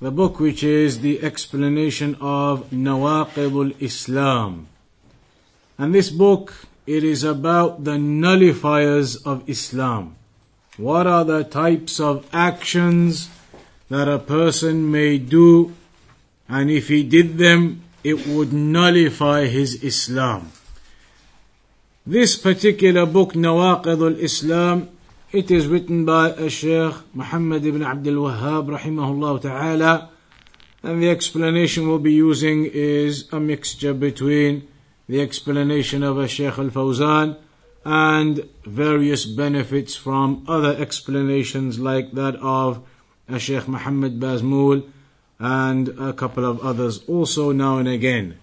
the book which is the explanation of Nawaqid islam And this book, it is about the nullifiers of Islam. What are the types of actions that a person may do, and if he did them, it would nullify his Islam. This particular book, Nawaqid islam it is written by Sheikh Muhammad ibn Abdul Wahhab rahimahullah ta'ala and the explanation we'll be using is a mixture between the explanation of a Sheikh al-Fawzan and various benefits from other explanations like that of a Sheikh Muhammad Bazmul and a couple of others also now and again.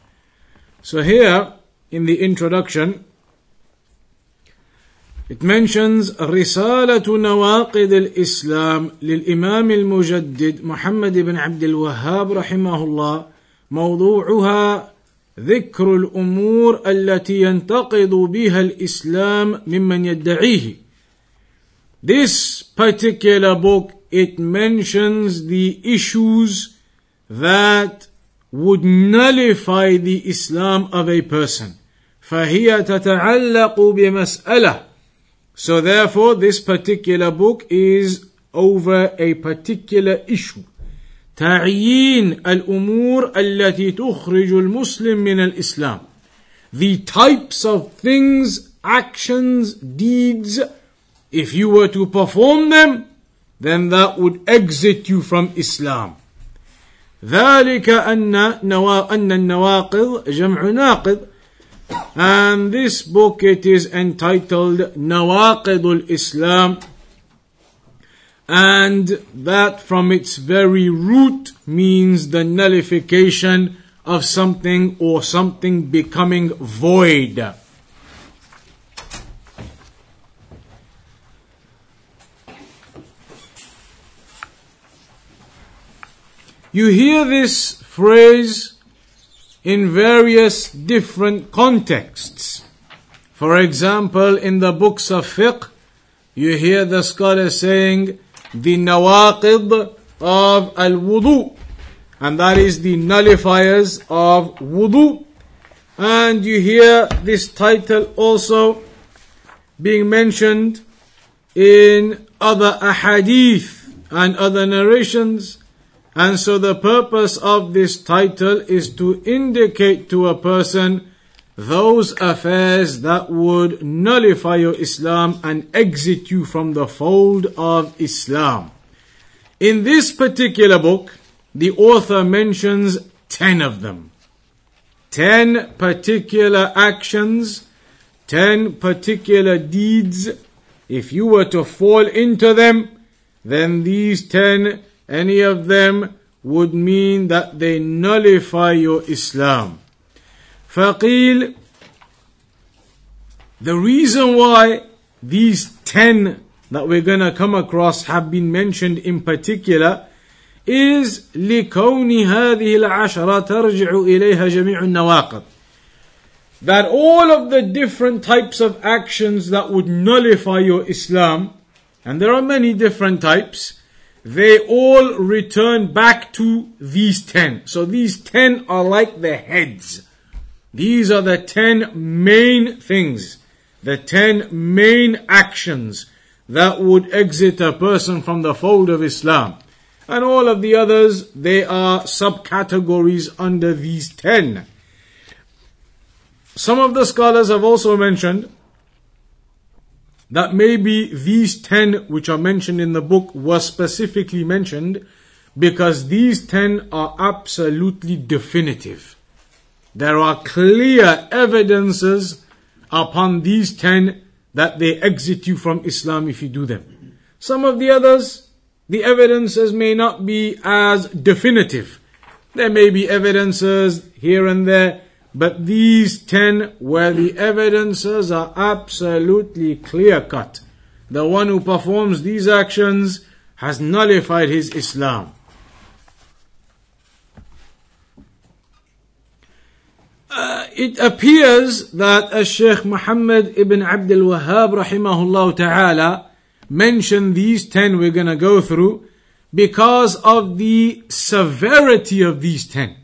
So here in the introduction It mentions رسالة نواقض الإسلام للإمام المجدد محمد بن عبد الوهاب رحمه الله موضوعها ذكر الأمور التي ينتقض بها الإسلام ممن يدعيه. This particular book it mentions the issues that would nullify the Islam of a person. فهي تتعلق بمسألة So therefore, this particular book is over a particular issue. تعيين الأمور التي تخرج المسلم من الإسلام. The types of things, actions, deeds, if you were to perform them, then that would exit you from Islam. ذلك أن أن النواقض جمع ناقض and this book it is entitled Nawaqidul Islam and that from its very root means the nullification of something or something becoming void. You hear this phrase in various different contexts. For example, in the books of fiqh, you hear the scholar saying the nawaqid of al wudu, and that is the nullifiers of wudu. And you hear this title also being mentioned in other ahadith and other narrations and so the purpose of this title is to indicate to a person those affairs that would nullify your Islam and exit you from the fold of Islam. In this particular book, the author mentions 10 of them. 10 particular actions, 10 particular deeds. If you were to fall into them, then these 10 any of them would mean that they nullify your Islam. فقيل the reason why these ten that we're going to come across have been mentioned in particular is لكون هذه العشرة ترجع إليها جميع النواقض that all of the different types of actions that would nullify your Islam, and there are many different types, they all return back to these ten. So these ten are like the heads. These are the ten main things, the ten main actions that would exit a person from the fold of Islam. And all of the others, they are subcategories under these ten. Some of the scholars have also mentioned that maybe these 10 which are mentioned in the book were specifically mentioned because these 10 are absolutely definitive. There are clear evidences upon these 10 that they exit you from Islam if you do them. Some of the others, the evidences may not be as definitive, There may be evidences here and there, but these ten where the evidences are absolutely clear cut. The one who performs these actions has nullified his Islam. Uh, it appears that as Sheikh Muhammad ibn Abdul Wahhab rahimahullah ta'ala mentioned these ten we're gonna go through because of the severity of these ten.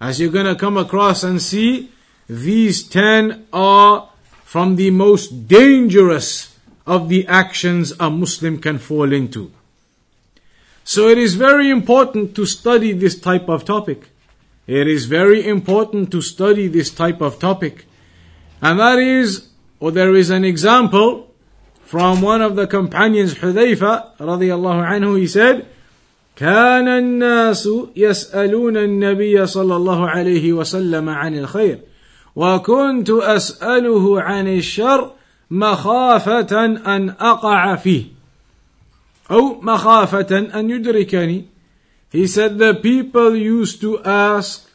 As you're gonna come across and see, these ten are from the most dangerous of the actions a Muslim can fall into. So it is very important to study this type of topic. It is very important to study this type of topic. And that is, or there is an example from one of the companions, Hudayfa radiallahu anhu, he said, كان الناس يسألون النبي صلى الله عليه وسلم عن الخير وكنت أسأله عن الشر مخافة أن أقع فيه أو مخافة أن يدركني. He said the people used to ask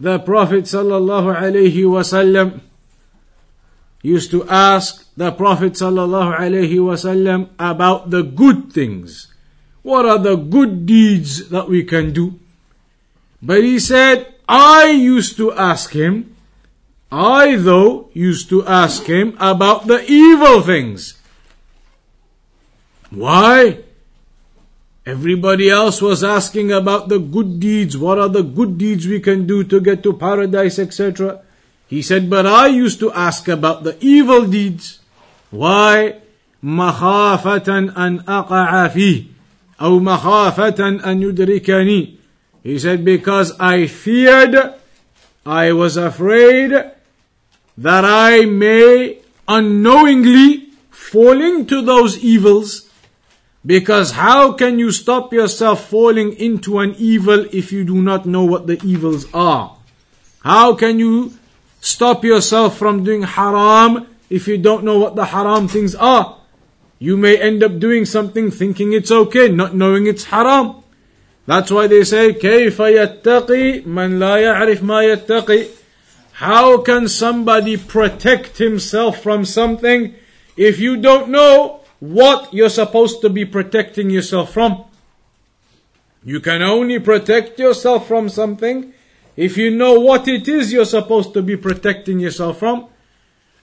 the Prophet صلى الله عليه وسلم used to ask the Prophet صلى الله عليه وسلم about the good things. What are the good deeds that we can do? But he said, I used to ask him, I though used to ask him about the evil things. Why? Everybody else was asking about the good deeds. What are the good deeds we can do to get to paradise, etc. He said, but I used to ask about the evil deeds. Why? مخافة أن أقع فيه أو مخافة أن يدركني. He said, because I feared, I was afraid that I may unknowingly fall into those evils because how can you stop yourself falling into an evil if you do not know what the evils are? How can you stop yourself from doing haram if you don't know what the haram things are? You may end up doing something thinking it's okay, not knowing it's haram. That's why they say, كيف يتقي من لا يعرف ما يتقي How can somebody protect himself from something if you don't know what you're supposed to be protecting yourself from. You can only protect yourself from something if you know what it is you're supposed to be protecting yourself from.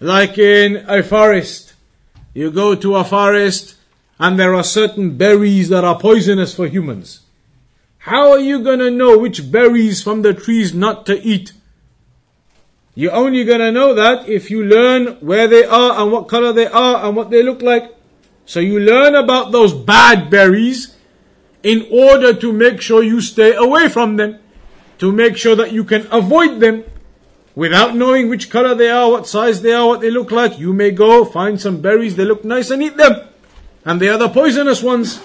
Like in a forest. you go to a forest and there are certain berries that are poisonous for humans. How are you gonna know which berries from the trees not to eat? You're only gonna know that if you learn where they are and what color they are and what they look like. So you learn about those bad berries in order to make sure you stay away from them, to make sure that you can avoid them. Without knowing which color they are, what size they are, what they look like, you may go find some berries, they look nice and eat them. And they are the poisonous ones.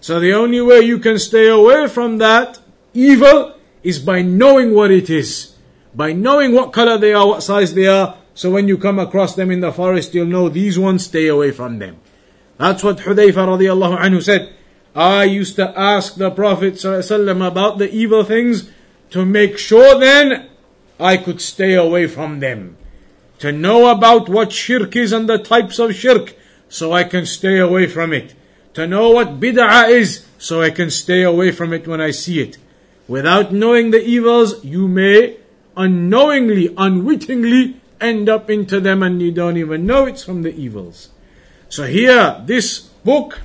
So the only way you can stay away from that evil is by knowing what it is. By knowing what color they are, what size they are. So when you come across them in the forest, you'll know these ones, stay away from them. That's what Hudayfa radiallahu anhu said. I used to ask the Prophet about the evil things to make sure then I could stay away from them. To know about what shirk is and the types of shirk so I can stay away from it. To know what bid'ah is so I can stay away from it when I see it. Without knowing the evils, you may unknowingly, unwittingly end up into them and you don't even know it's from the evils. So here, this book,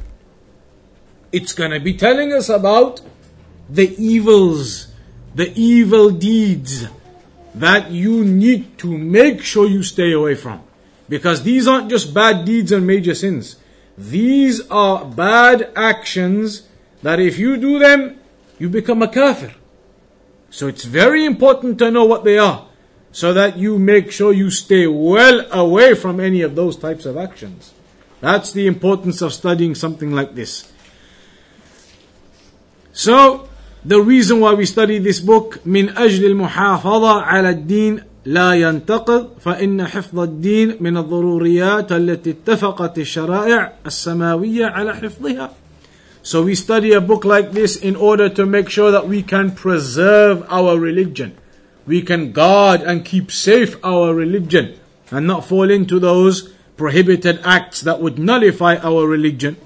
it's going to be telling us about the evils, the evil deeds that you need to make sure you stay away from. Because these aren't just bad deeds and major sins. These are bad actions that if you do them, you become a kafir. So it's very important to know what they are so that you make sure you stay well away from any of those types of actions. That's the importance of studying something like this. So, the reason why we study this book من أجل المحافظة على الدين لا ينتقض فإن حفظ الدين من الضروريات التي اتفقت الشرائع السماوية على حفظها. So we study a book like this in order to make sure that we can preserve our religion. We can guard and keep safe our religion and not fall into those prohibited acts that would nullify our religion.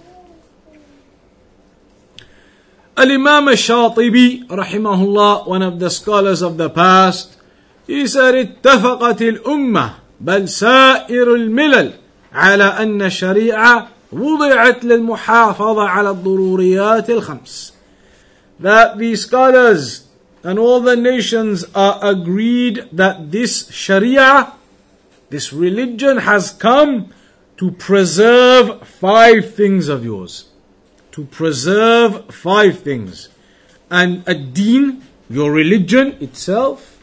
Al-Imam al-Shatibi, rahimahullah, one of the scholars of the past, he said, اتفقت الأمة بل سائر الملل على أن الشريعة وضعت للمحافظة على الضروريات الخمس. That the scholars and all the nations are agreed that this Sharia, this religion has come to preserve five things of yours. To preserve five things. And a deen, your religion itself,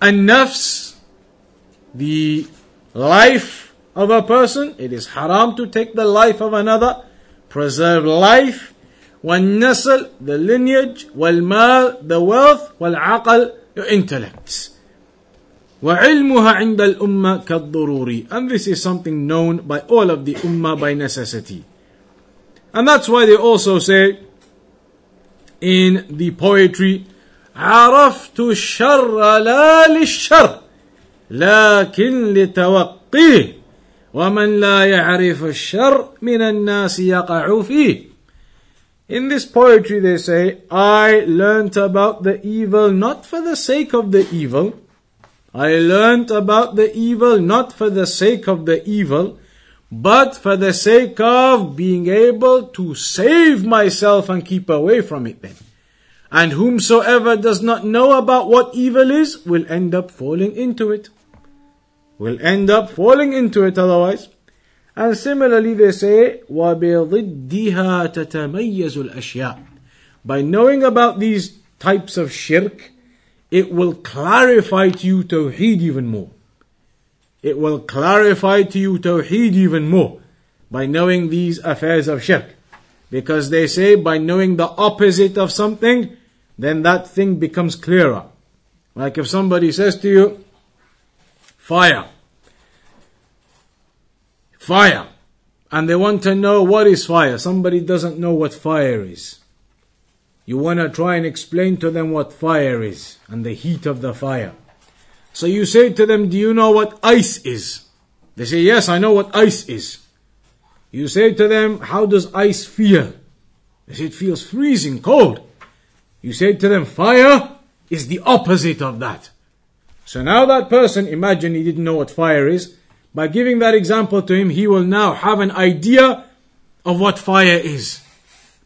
and nafs, the life of a person, it is haram to take the life of another, preserve life, والنسل, the lineage, والمال, the wealth, والعقل, your intellect. وعلمها عند الأمة كالضروري and this is something known by all of the ummah by necessity and that's why they also say in the poetry عرفت الشر لا للشر لكن لتوقيه ومن لا يعرف الشر من الناس يقع فيه In this poetry they say, I learnt about the evil not for the sake of the evil, I learnt about the evil not for the sake of the evil, but for the sake of being able to save myself and keep away from it then. And whomsoever does not know about what evil is will end up falling into it. Will end up falling into it otherwise. And similarly they say, وَبِضِدِّهَا تَتَمَيَّزُ الْأَشْيَاء By knowing about these types of shirk, it will clarify to you Tawheed even more. It will clarify to you Tawheed even more by knowing these affairs of shirk. Because they say by knowing the opposite of something, then that thing becomes clearer. Like if somebody says to you, fire, fire, and they want to know what is fire. Somebody doesn't know what fire is. You want to try and explain to them what fire is and the heat of the fire. So you say to them, Do you know what ice is? They say, Yes, I know what ice is. You say to them, How does ice feel? They say, It feels freezing cold. You say to them, Fire is the opposite of that. So now that person, imagine he didn't know what fire is. By giving that example to him, he will now have an idea of what fire is.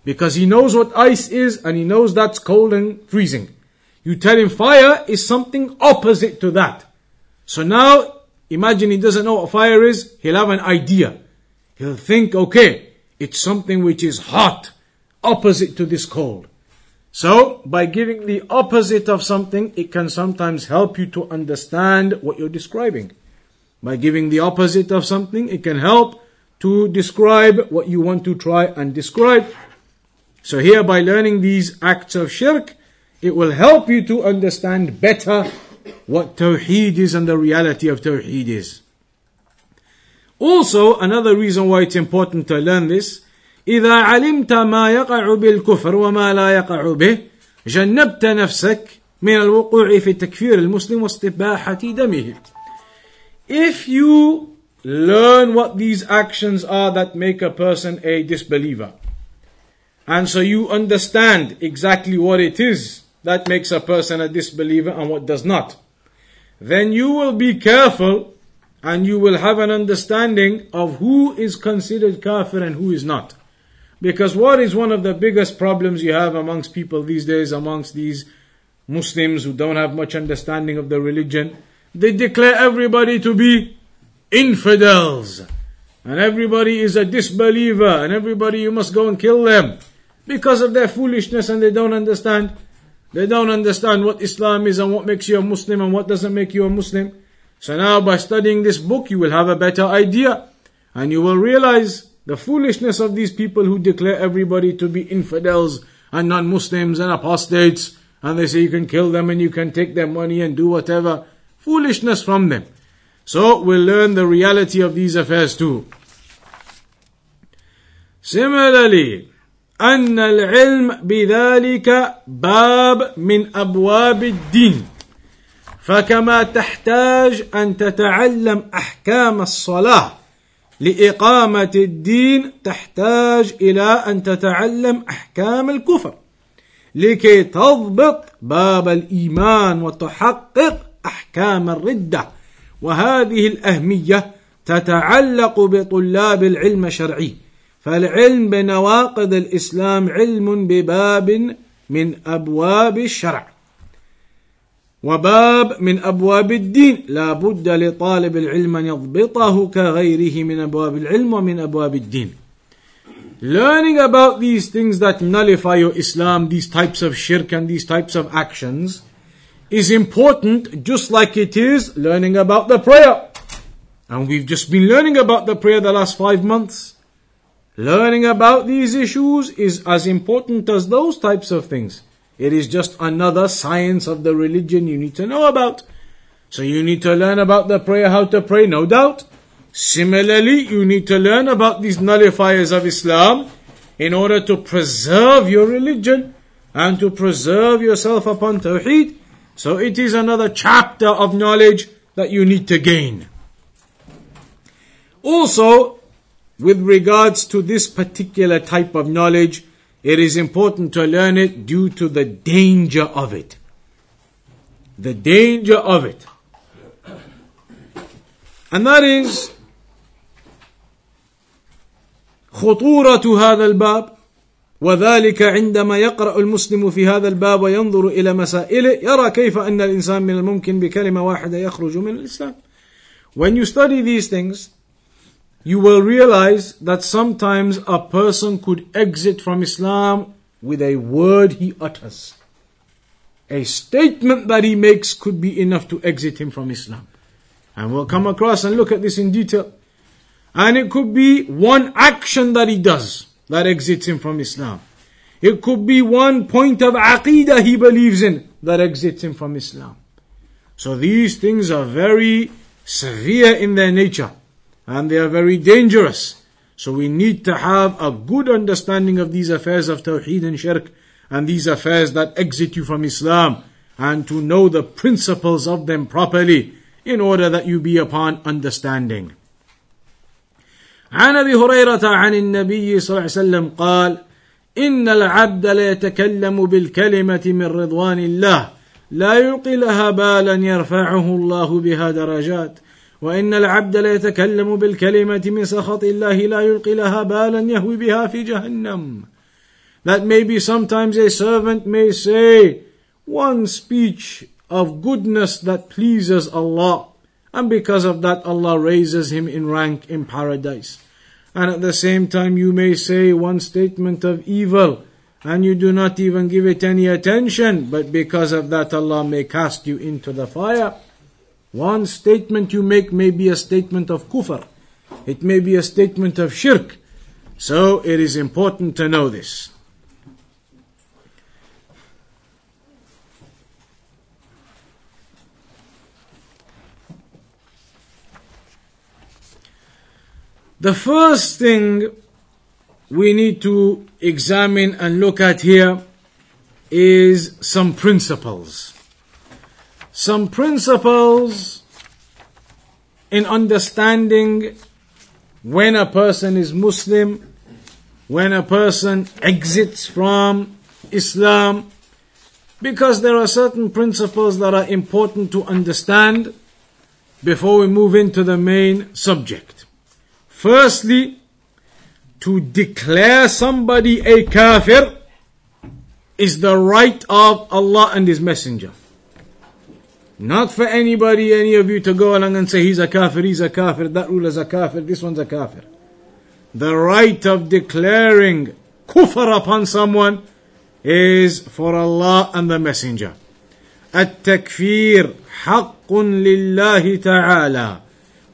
Because he knows what ice is and he knows that's cold and freezing. You tell him fire is something opposite to that. So now, imagine he doesn't know what fire is, he'll have an idea. He'll think, okay, it's something which is hot, opposite to this cold. So, by giving the opposite of something, it can sometimes help you to understand what you're describing. By giving the opposite of something, it can help to describe what you want to try and describe. So here by learning these acts of shirk, it will help you to understand better what Tawheed is and the reality of Tawheed is. Also, another reason why it's important to learn this, إذا علمت ما يقع بالكفر وما لا يقع به جنبت نفسك من الوقوع في تكفير المسلم واستباحة دمه. If you learn what these actions are that make a person a disbeliever, and so you understand exactly what it is that makes a person a disbeliever and what does not. Then you will be careful and you will have an understanding of who is considered kafir and who is not. Because what is one of the biggest problems you have amongst people these days, amongst these Muslims who don't have much understanding of the religion? They declare everybody to be infidels. And everybody is a disbeliever, and everybody you must go and kill them because of their foolishness and they don't understand. They don't understand what Islam is and what makes you a Muslim and what doesn't make you a Muslim. So now by studying this book, you will have a better idea and you will realize the foolishness of these people who declare everybody to be infidels and non-Muslims and apostates and they say you can kill them and you can take their money and do whatever. Foolishness from them. So we'll learn the reality of these affairs too. Similarly, أن العلم بذلك باب من أبواب الدين. فكما تحتاج أن تتعلم أحكام الصلاة لإقامة الدين تحتاج إلى أن تتعلم أحكام الكفر. لكي تضبط باب الإيمان وتحقق أحكام الردة. وهذه الأهمية تتعلق بطلاب العلم الشرعي. فالعلم بنواقض الإسلام علم بباب من أبواب الشرع وباب من أبواب الدين لا بد لطالب العلم أن يضبطه كغيره من أبواب العلم ومن أبواب الدين Learning about these things that nullify your Islam, these types of shirk and these types of actions, is important just like it is learning about the prayer. And we've just been learning about the prayer the last five months. Learning about these issues is as important as those types of things. It is just another science of the religion you need to know about. So you need to learn about the prayer, how to pray, no doubt. Similarly, you need to learn about these nullifiers of Islam in order to preserve your religion and to preserve yourself upon Tawheed. So it is another chapter of knowledge that you need to gain. Also, with regards to this particular type of knowledge, it is important to learn it due to the danger of it. The danger of it. And that is خطورة هذا الباب وذلك عندما يقرأ المسلم في هذا الباب وينظر إلى مسائله يرى كيف أن الإنسان من الممكن بكلمة واحدة يخرج من الإسلام. When you study these things, you will realize that sometimes a person could exit from Islam with a word he utters. A statement that he makes could be enough to exit him from Islam. And we'll come across and look at this in detail. And it could be one action that he does that exits him from Islam. It could be one point of aqidah he believes in that exits him from Islam. So these things are very severe in their nature and they are very dangerous. So we need to have a good understanding of these affairs of Tawheed and Shirk and these affairs that exit you from Islam and to know the principles of them properly in order that you be upon understanding. عن ابي هريره عن النبي صلى الله عليه وسلم قال ان العبد ليتكلم بالكلمه من رضوان الله لا يلقي لها بالا يرفعه الله بها درجات وإن العبد ليتكلم بالكلمة من سخط الله لا يلقي لها بالا يهوي بها في جهنم. That maybe sometimes a servant may say one speech of goodness that pleases Allah, and because of that Allah raises him in rank in paradise. And at the same time you may say one statement of evil, and you do not even give it any attention, but because of that Allah may cast you into the fire. One statement you make may be a statement of kufr. It may be a statement of shirk. So it is important to know this. The first thing we need to examine and look at here is some principles some principles in understanding when a person is Muslim, when a person exits from Islam, because there are certain principles that are important to understand before we move into the main subject. Firstly, to declare somebody a kafir is the right of Allah and His Messenger. Not for anybody, any of you to go along and say he's a kafir, he's a kafir, that ruler's a kafir, this one's a kafir. The right of declaring kufr upon someone is for Allah and the Messenger. التكفير حق لله تعالى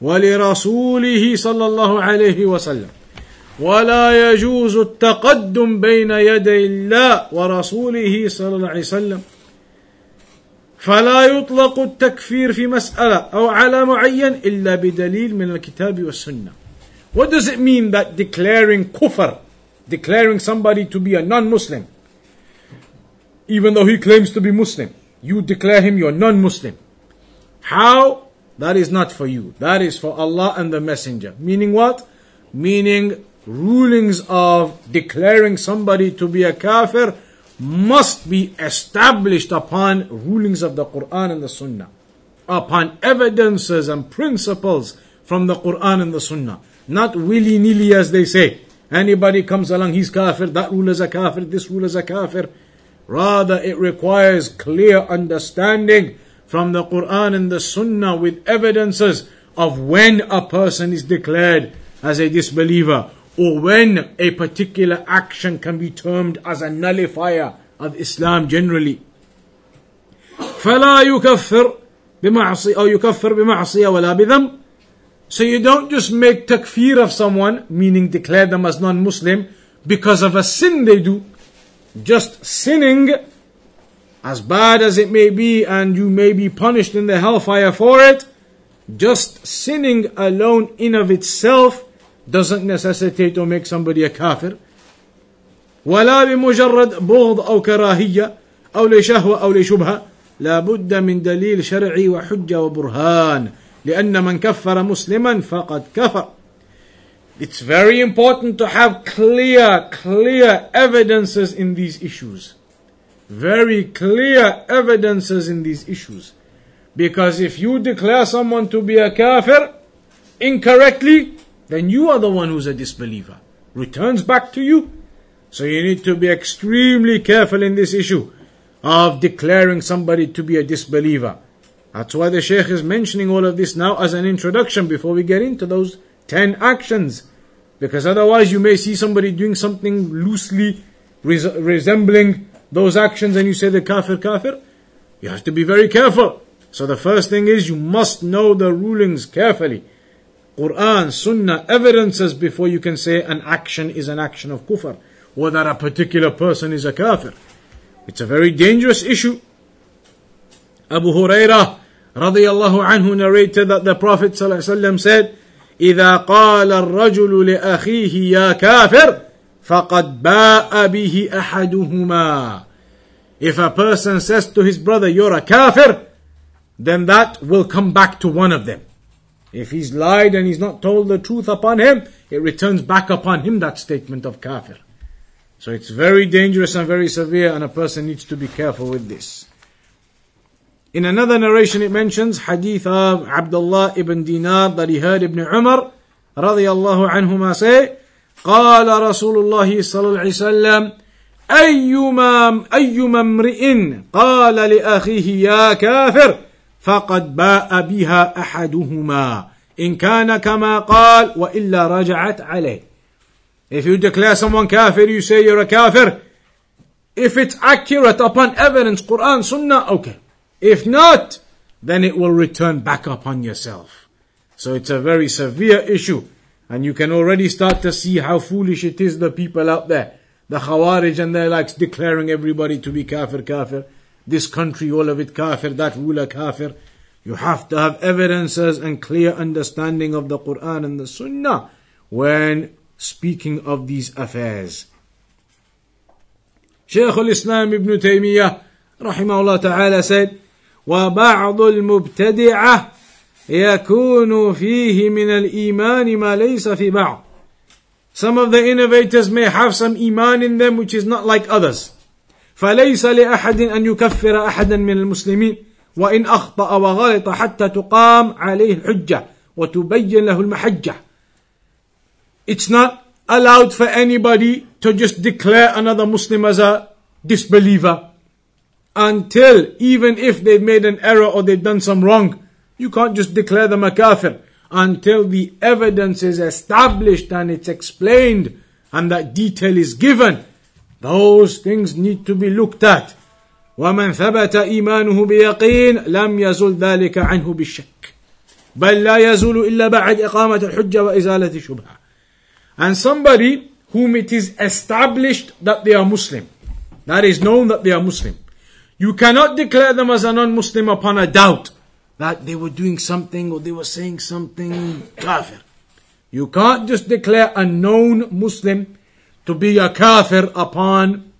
ولرسوله صلى الله عليه وسلم ولا يجوز التقدم بين يدي الله ورسوله صلى الله عليه وسلم فلا يطلق التكفير في مسألة أو على معين إلا بدليل من الكتاب والسنة. What does it mean that declaring kufr declaring somebody to be a non-Muslim, even though he claims to be Muslim, you declare him your non-Muslim. How? That is not for you. That is for Allah and the Messenger. Meaning what? Meaning rulings of declaring somebody to be a kafir must be established upon rulings of the Quran and the Sunnah, upon evidences and principles from the Quran and the Sunnah, not willy nilly as they say. Anybody comes along, he's kafir, that rule is a kafir, this rule is a kafir. Rather, it requires clear understanding from the Quran and the Sunnah with evidences of when a person is declared as a disbeliever or when a particular action can be termed as a nullifier of Islam generally. فلا يكفر بمعصية أو يكفر بمعصية ولا بذنب So you don't just make takfir of someone, meaning declare them as non-Muslim, because of a sin they do. Just sinning, as bad as it may be, and you may be punished in the hellfire for it, just sinning alone in of itself doesn't necessitate or make somebody a kafir. ولا بمجرد بغض أو كراهية أو لشهوة أو لشبهة لا بد من دليل شرعي وحجة وبرهان لأن من كفر مسلما فقد كفر It's very important to have clear, clear evidences in these issues. Very clear evidences in these issues. Because if you declare someone to be a kafir incorrectly, then you are the one who's a disbeliever. Returns back to you. So you need to be extremely careful in this issue of declaring somebody to be a disbeliever. That's why the Shaykh is mentioning all of this now as an introduction before we get into those 10 actions. Because otherwise you may see somebody doing something loosely res- resembling those actions and you say the kafir kafir. You have to be very careful. So the first thing is you must know the rulings carefully. Quran, Sunnah, evidences before you can say an action is an action of kufr or that a particular person is a kafir. It's a very dangerous issue. Abu Hurairah radiallahu anhu narrated that the Prophet ﷺ said, إذا قال الرجل لأخيه يا كافر فقد باء به أحدهما If a person says to his brother, you're a kafir, then that will come back to one of them. If he's lied and he's not told the truth upon him, it returns back upon him that statement of kafir. So it's very dangerous and very severe and a person needs to be careful with this. In another narration it mentions hadith of Abdullah ibn Dinar that he heard Ibn Umar radiallahu anhuma say, قال رسول الله صلى الله عليه وسلم أيما أيما امرئ قال لأخيه يا كافر فقد باء بها أحدهما إن كان كما قال وإلا رجعت عليه If you declare someone kafir, you say you're a kafir. If it's accurate upon evidence, Quran, Sunnah, okay. If not, then it will return back upon yourself. So it's a very severe issue. And you can already start to see how foolish it is, the people out there. The Khawarij and their likes declaring everybody to be kafir, kafir. This country, all of it kafir, that ruler kafir. You have to have evidences and clear understanding of the Quran and the Sunnah when speaking of these affairs. Shaykh al-Islam ibn Taymiyyah rahimahullah ta'ala said, وبعض المبتدعة يكون فيه من الإيمان ما ليس في بعض. Some of the innovators may have some iman in them which is not like others. فليس لأحد أن يكفر أحدا من المسلمين وإن أخطأ وغلط حتى تقام عليه الحجة وتبين له المحجة. It's not allowed for anybody to just declare another Muslim as a disbeliever until even if they've made an error or they've done some wrong, you can't just declare them a kafir until the evidence is established and it's explained and that detail is given. Those things need to be looked at. ومن ثبت إيمانه بيقين لم يزل ذلك عنه بالشك بل لا يزول إلا بعد إقامة الحجة وإزالة الشبهة and somebody whom it is established that they are Muslim that is known that they are Muslim you cannot declare them as a non-Muslim upon a doubt that they were doing something or they were saying something kafir. You can't just declare a known Muslim to be a kafir upon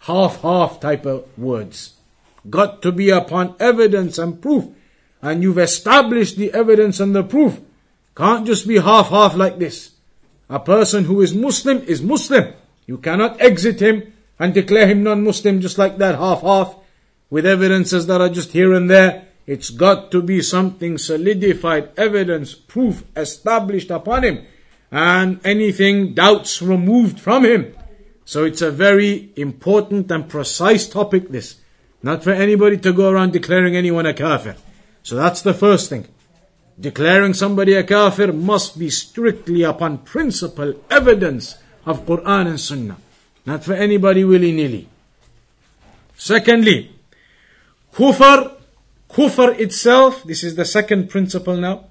half-half type of words. Got to be upon evidence and proof. And you've established the evidence and the proof. Can't just be half-half like this. A person who is Muslim is Muslim. You cannot exit him and declare him non-Muslim just like that, half-half, with evidences that are just here and there. It's got to be something solidified, evidence, proof established upon him, and anything doubts removed from him. So it's a very important and precise topic this. Not for anybody to go around declaring anyone a kafir. So that's the first thing. Declaring somebody a kafir must be strictly upon principle, evidence of Quran and Sunnah. Not for anybody willy-nilly. Secondly, kufr, kufr itself, this is the second principle now.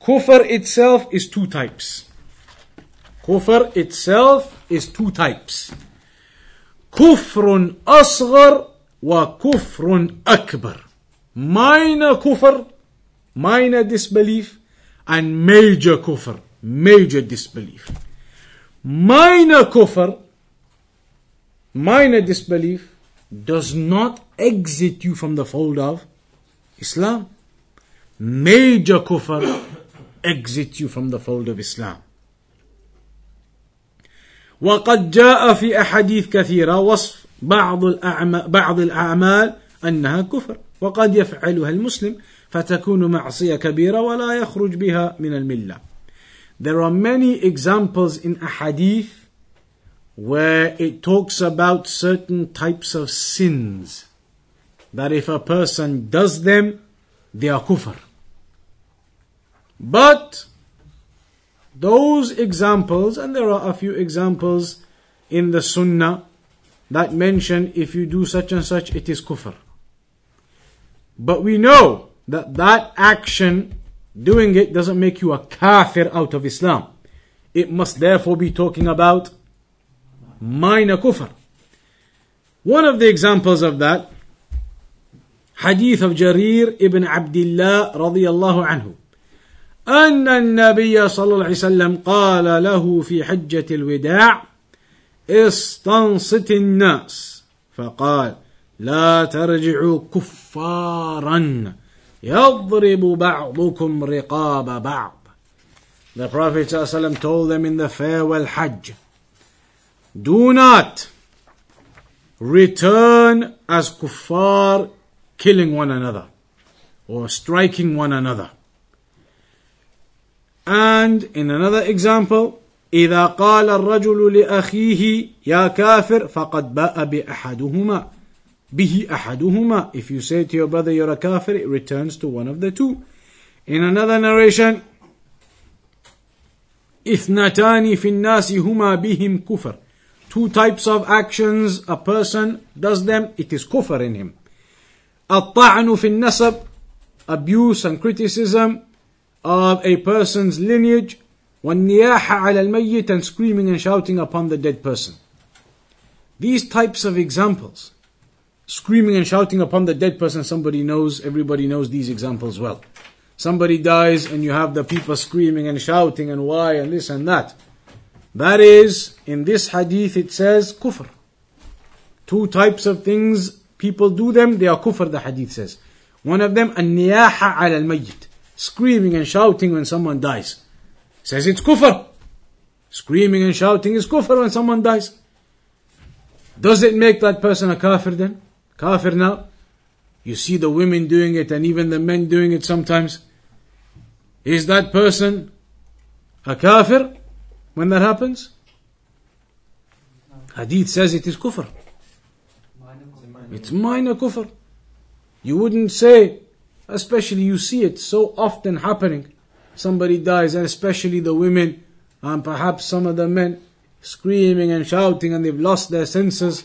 Kufr itself is two types. Kufr itself is two types. Kufrun asghar wa kufrun akbar. Minor kufr, minor disbelief, and major kufr, major disbelief. Minor kufr, minor disbelief, does not exit you from the fold of Islam. Major kufr exit you from the fold of Islam. وقد جاء في أحاديث كثيرة وصف بعض الأعمال, بعض الأعمال أنها كفر وقد يفعلها المسلم فتكون معصية كبيرة ولا يخرج بها من الملة. There are many examples in a hadith where it talks about certain types of sins that if a person does them, they are kufr. But those examples, and there are a few examples in the Sunnah that mention if you do such and such, it is kufr. But we know that that action, doing it, doesn't make you a kafir out of Islam. It must therefore be talking about minor kufr. One of the examples of that, hadith of Jarir ibn Abdullah radiyallahu anhu. أن النبي صلى الله عليه وسلم قال له في حجة الوداع استنصت الناس فقال لا ترجعوا كفارا يضرب بعضكم رقاب بعض The Prophet ﷺ told them in the farewell Hajj, Do not return as kuffar killing one another or striking one another. And in another example, إذا قال الرجل لأخيه يا كافر فقد باء بأحدهما به أحدهما If you say to your brother you're a kafir, it returns to one of the two. In another narration, اثنتان في الناس هما بهم كفر Two types of actions a person does them, it is kufr in him. الطعن في النسب abuse and criticism of a person's lineage والنياحة على الميت and screaming and shouting upon the dead person. These types of examples, screaming and shouting upon the dead person, somebody knows, everybody knows these examples well. Somebody dies and you have the people screaming and shouting and why and this and that. That is, in this hadith it says kufr. Two types of things, people do them, they are kufr, the hadith says. One of them, النياحة على الميت. Screaming and shouting when someone dies. Says it's kufr. Screaming and shouting is kufr when someone dies. Does it make that person a kafir then? Kafir now? You see the women doing it and even the men doing it sometimes. Is that person a kafir when that happens? Hadith says it is kufr. It's minor kufr. You wouldn't say, especially you see it so often happening. Somebody dies, and especially the women, and perhaps some of the men, screaming and shouting, and they've lost their senses.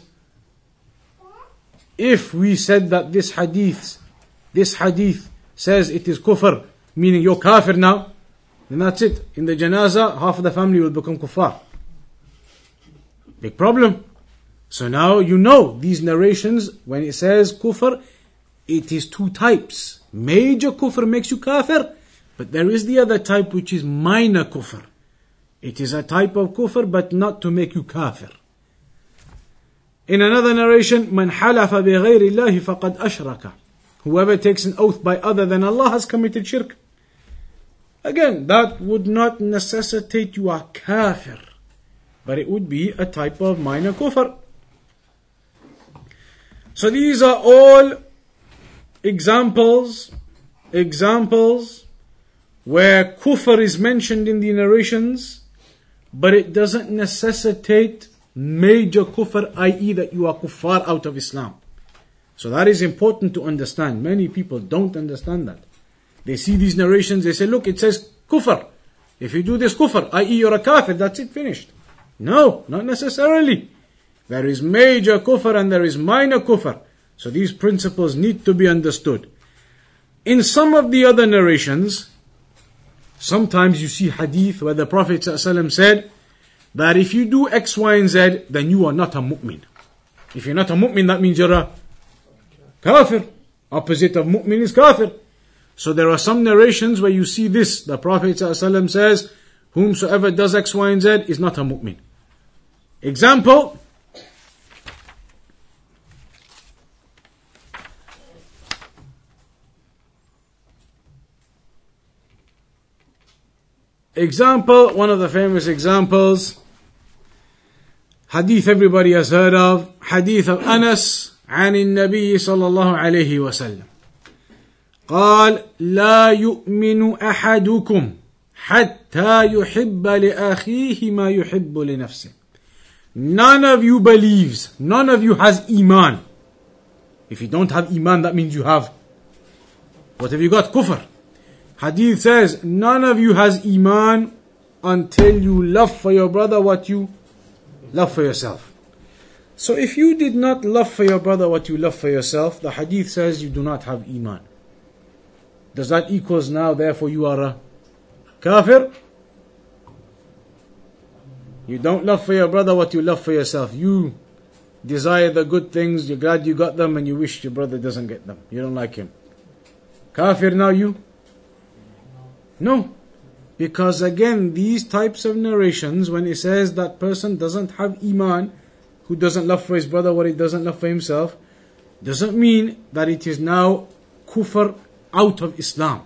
If we said that this hadith, this hadith says it is kufr, meaning you're kafir now, then that's it. In the janazah, half of the family will become kuffar. Big problem. So now you know these narrations, when it says kufr, it is two types. Major kufr makes you kafir, but there is the other type which is minor kufr. It is a type of kufr, but not to make you kafir. In another narration, من حلف بغير الله فقد أشرك. Whoever takes an oath by other than Allah has committed shirk. Again, that would not necessitate you are kafir, but it would be a type of minor kufr. So these are all examples, examples where kufr is mentioned in the narrations, but it doesn't necessitate major kufr, i.e., that you are kuffar out of Islam. So that is important to understand. Many people don't understand that. They see these narrations, they say, look, it says kufr. If you do this kufr, i.e., you're a kafir, that's it, finished. No, not necessarily. There is major kufr and there is minor kufr. So these principles need to be understood. In some of the other narrations, sometimes you see hadith where the Prophet ﷺ said that if you do X, Y, and Z, then you are not a mu'min. If you're not a mu'min, that means you're a kafir. Opposite of mu'min is kafir. So there are some narrations where you see this. The Prophet ﷺ says, Whomsoever does X, Y, and Z is not a mu'min. Example, Example, one of the famous examples, hadith everybody has heard of, hadith of Anas عن النبي صلى الله عليه وسلم قال لا يؤمن أحدكم حتى يحب لأخيه ما يحب لنفسه None of you believes, none of you has iman. If you don't have iman, that means you have, what have you got? Kufr. Hadith says, none of you has iman until you love for your brother what you love for yourself. So if you did not love for your brother what you love for yourself, the hadith says you do not have iman. Does that equals now therefore you are a kafir? You don't love for your brother what you love for yourself. You desire the good things, you're glad you got them, and you wish your brother doesn't get them. You don't like him. Kafir now you? No. Because again, these types of narrations, when it says that person doesn't have iman, who doesn't love for his brother what he doesn't love for himself, doesn't mean that it is now kufr out of Islam.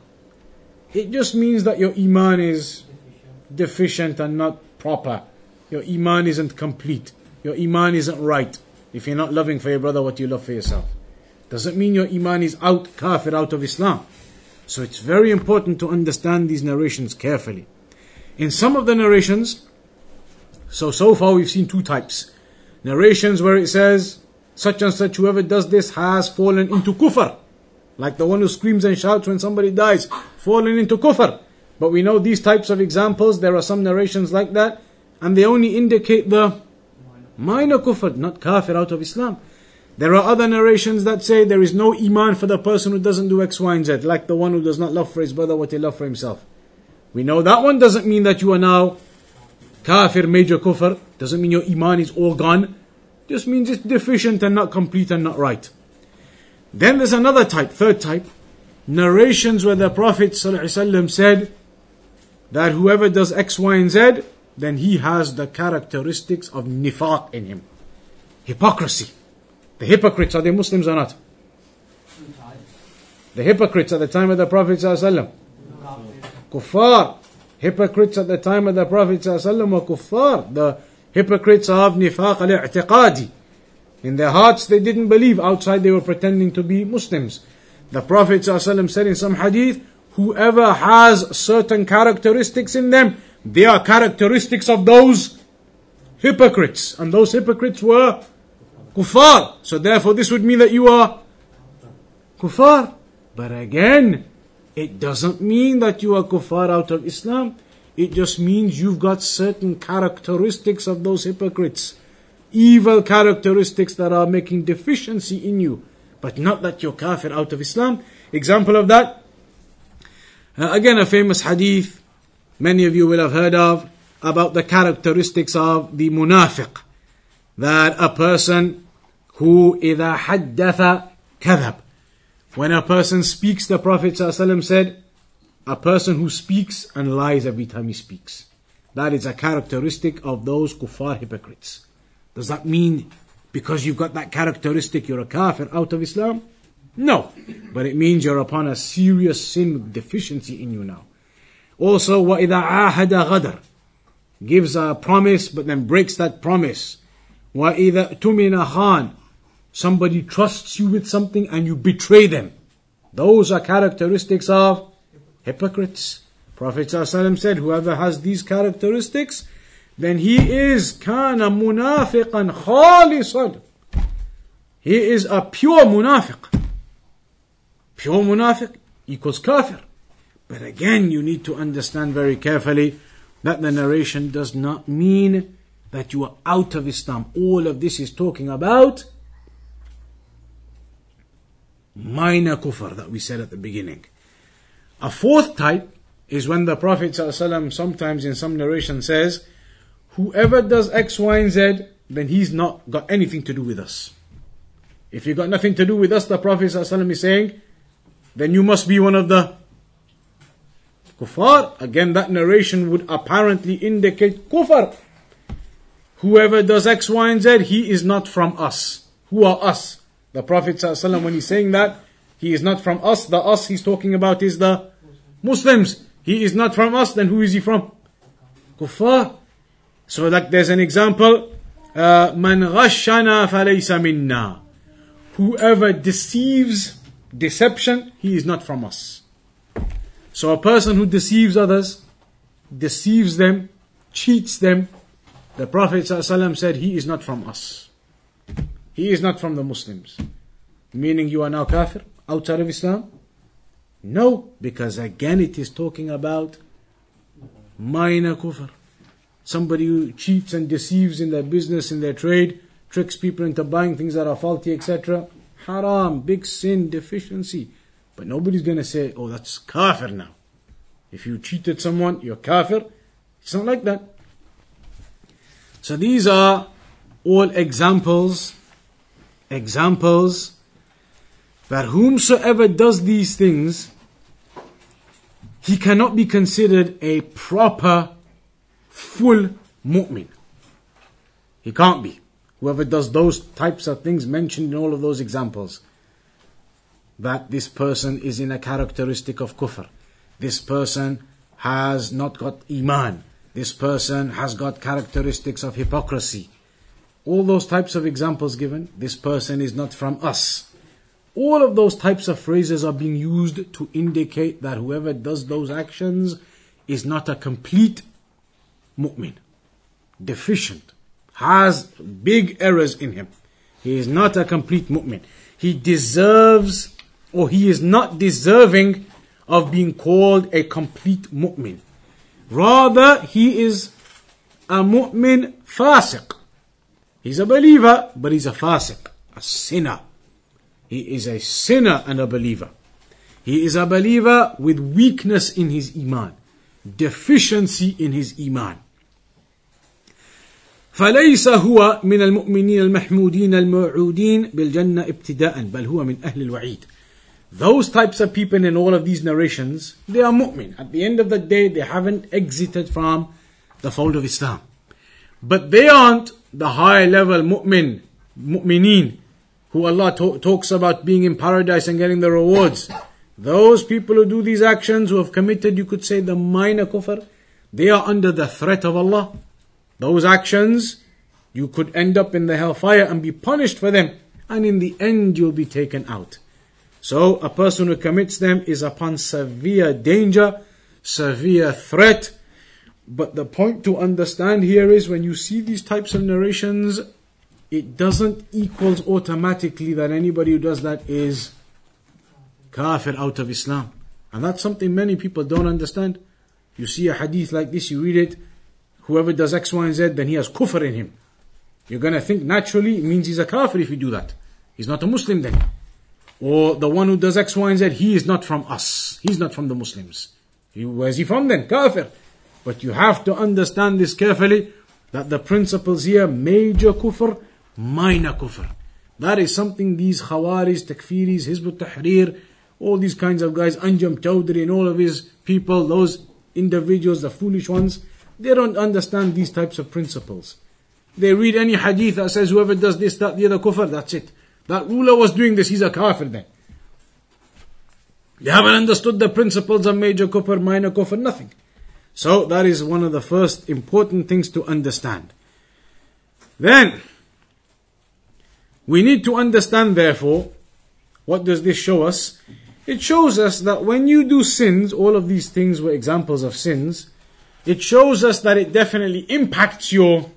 It just means that your iman is deficient and not proper. Your iman isn't complete. Your iman isn't right. If you're not loving for your brother what you love for yourself. Doesn't mean your iman is out, kafir, out of Islam. So it's very important to understand these narrations carefully. In some of the narrations, so so far we've seen two types. Narrations where it says, such and such whoever does this has fallen into kufr. Like the one who screams and shouts when somebody dies, fallen into kufr. But we know these types of examples, there are some narrations like that, and they only indicate the minor kufr, not kafir out of Islam. There are other narrations that say there is no iman for the person who doesn't do X, Y, and Z, like the one who does not love for his brother what he love for himself. We know that one doesn't mean that you are now kafir, major kufr. Doesn't mean your iman is all gone. Just means it's deficient and not complete and not right. Then there's another type, third type, narrations where the Prophet ﷺ said that whoever does X, Y, and Z, then he has the characteristics of nifaq in him. Hypocrisy. The hypocrites, are they Muslims or not? The hypocrites at the time of the Prophet ﷺ. Kuffar. Hypocrites at the time of the Prophet ﷺ were kuffar. The hypocrites of nifaq al-i'tiqadi. In their hearts they didn't believe. Outside they were pretending to be Muslims. The Prophet ﷺ said in some hadith, whoever has certain characteristics in them, they are characteristics of those hypocrites. And those hypocrites were kuffar. So therefore this would mean that you are kuffar. But again, it doesn't mean that you are kuffar out of Islam. It just means you've got certain characteristics of those hypocrites. Evil characteristics that are making deficiency in you. But not that you're kafir out of Islam. Example of that. Uh, again, a famous hadith many of you will have heard of about the characteristics of the munafiq that a person who إذا حدث كذب when a person speaks the Prophet ﷺ said a person who speaks and lies every time he speaks that is a characteristic of those kuffar hypocrites. Does that mean because you've got that characteristic you're a kafir out of Islam? No. But it means you're upon a serious sin with deficiency in you now. Also, وَإِذَا عَاهَدَ غَدَرٍ Gives a promise but then breaks that promise. وَإِذَا تُمِنَ خَانٍ Somebody trusts you with something and you betray them. Those are characteristics of hypocrites. Prophet ﷺ said, whoever has these characteristics, then he is كان منافقا خالصا. He is a pure munafiq. Pure munafiq equals kafir. But again, you need to understand very carefully that the narration does not mean that you are out of Islam. All of this is talking about minor kufr that we said at the beginning. A fourth type is when the Prophet ﷺ sometimes in some narration says, Whoever does X, Y, and Z, then he's not got anything to do with us. If you got nothing to do with us, the Prophet ﷺ is saying, then you must be one of the kuffar. Again, that narration would apparently indicate kufr. Whoever does X, Y, and Z, he is not from us. Who are us? The Prophet ﷺ, when he's saying that, he is not from us. The us he's talking about is the Muslims. He is not from us, then who is he from? Kuffar. So that there's an example. Uh, Man ghashana falaysa minna. Whoever deceives, deception, he is not from us. So a person who deceives others, deceives them, cheats them, the Prophet ﷺ said he is not from us. He is not from the Muslims. Meaning you are now kafir, outside of Islam? No, because again it is talking about minor kufr. Somebody who cheats and deceives in their business, in their trade, tricks people into buying things that are faulty, etc. Haram, big sin, deficiency. But nobody's going to say, oh, that's kafir now. If you cheated someone, you're kafir. It's not like that. So these are all examples examples that whomsoever does these things, he cannot be considered a proper, full mu'min. He can't be. Whoever does those types of things mentioned in all of those examples, that this person is in a characteristic of kufr. This person has not got iman. This person has got characteristics of hypocrisy all those types of examples given, this person is not from us. All of those types of phrases are being used to indicate that whoever does those actions is not a complete mu'min, deficient, has big errors in him. He is not a complete mu'min. He deserves, or he is not deserving of being called a complete mu'min. Rather, he is a mu'min fasiq He's a believer, but he's a fasiq, a sinner. He is a sinner and a believer. He is a believer with weakness in his iman, deficiency in his iman. فليس هو من المؤمنين المحمودين الموعودين بالجنة ابتداء بل هو من أهل الوعيد. Those types of people in all of these narrations, they are mu'min. At the end of the day, they haven't exited from the fold of Islam. But they aren't the high level mu'min, mu'mineen, who Allah to- talks about being in paradise and getting the rewards. Those people who do these actions, who have committed, you could say, the minor kufr, they are under the threat of Allah. Those actions, you could end up in the hellfire and be punished for them. And in the end, you'll be taken out. So, a person who commits them is upon severe danger, severe threat, but the point to understand here is when you see these types of narrations, it doesn't equals automatically that anybody who does that is kafir out of Islam. And that's something many people don't understand. You see a hadith like this, you read it, whoever does X, Y, and Z, then he has kufr in him. You're gonna think naturally it means he's a kafir if you do that. He's not a Muslim then. Or the one who does X, Y, and Z, he is not from us. He's not from the Muslims. where's he from then? Kafir. But you have to understand this carefully that the principles here, major kufr, minor kufr. That is something these Khawarij, Takfiris, Hizb tahrir all these kinds of guys, Anjem Choudary and all of his people, those individuals, the foolish ones, They don't understand these types of principles. They read any hadith that says whoever does this, that, the other kufr, that's it. That ruler was doing this, he's a kafir then. They haven't understood the principles of major kufr, minor kufr, nothing. So that is one of the first important things to understand. Then, we need to understand therefore, what does this show us? It shows us that when you do sins, all of these things were examples of sins, it shows us that it definitely impacts your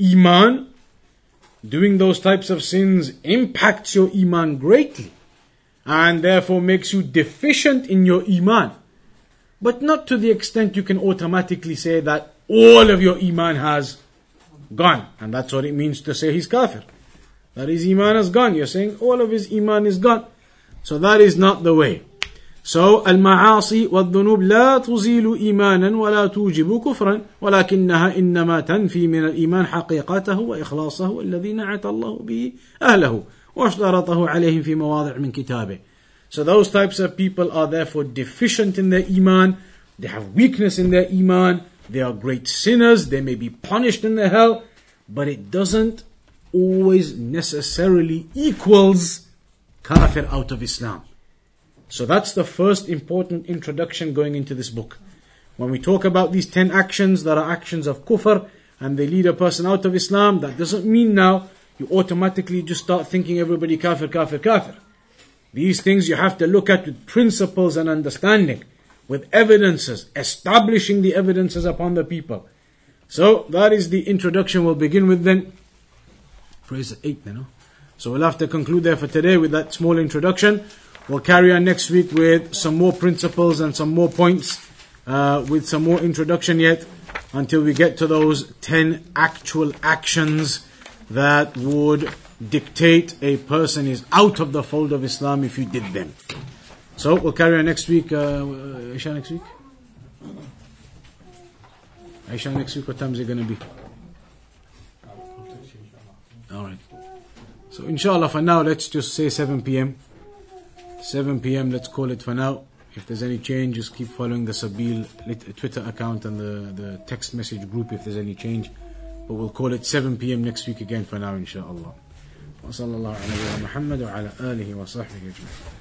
iman. Doing those types of sins impacts your iman greatly and therefore makes you deficient in your iman. But not to the extent you can automatically say that all of your iman has gone. And that's what it means to say he's kafir. That his iman has gone. You're saying all of his iman is gone. So that is not the way. So المعاصي والذنوب لا تزيل إيمانا ولا توجب كفرا ولكنها إنما تنفي من الإيمان حقيقته وإخلاصه الذي نعت الله به أهله واشترطه عليهم في مواضع من كتابه So those types of people are therefore deficient in their iman, they have weakness in their iman, they are great sinners, they may be punished in the hell, but it doesn't always necessarily equals kafir out of Islam. So that's the first important introduction going into this book. When we talk about these 10 actions that are actions of kufr and they lead a person out of Islam, that doesn't mean now you automatically just start thinking everybody kafir, kafir, kafir. These things you have to look at with principles and understanding, with evidences, establishing the evidences upon the people. So that is the introduction we'll begin with then. Praise eight then, no? So we'll have to conclude there for today with that small introduction. We'll carry on next week with some more principles and some more points, uh, with some more introduction yet, until we get to those 10 actual actions that would dictate a person is out of the fold of Islam if you did them. So we'll carry on next week. Uh, Aisha next week? Aisha next week, what time is it going to be? Alright. So inshallah for now, let's just say 7 p.m. 7 p.m. Let's call it for now. If there's any change, just keep following the Sabil Twitter account and the, the text message group if there's any change. But we'll call it 7 p.m. next week again for now, inshallah. وصلى الله على محمد وعلى آله وصحبه أجمعين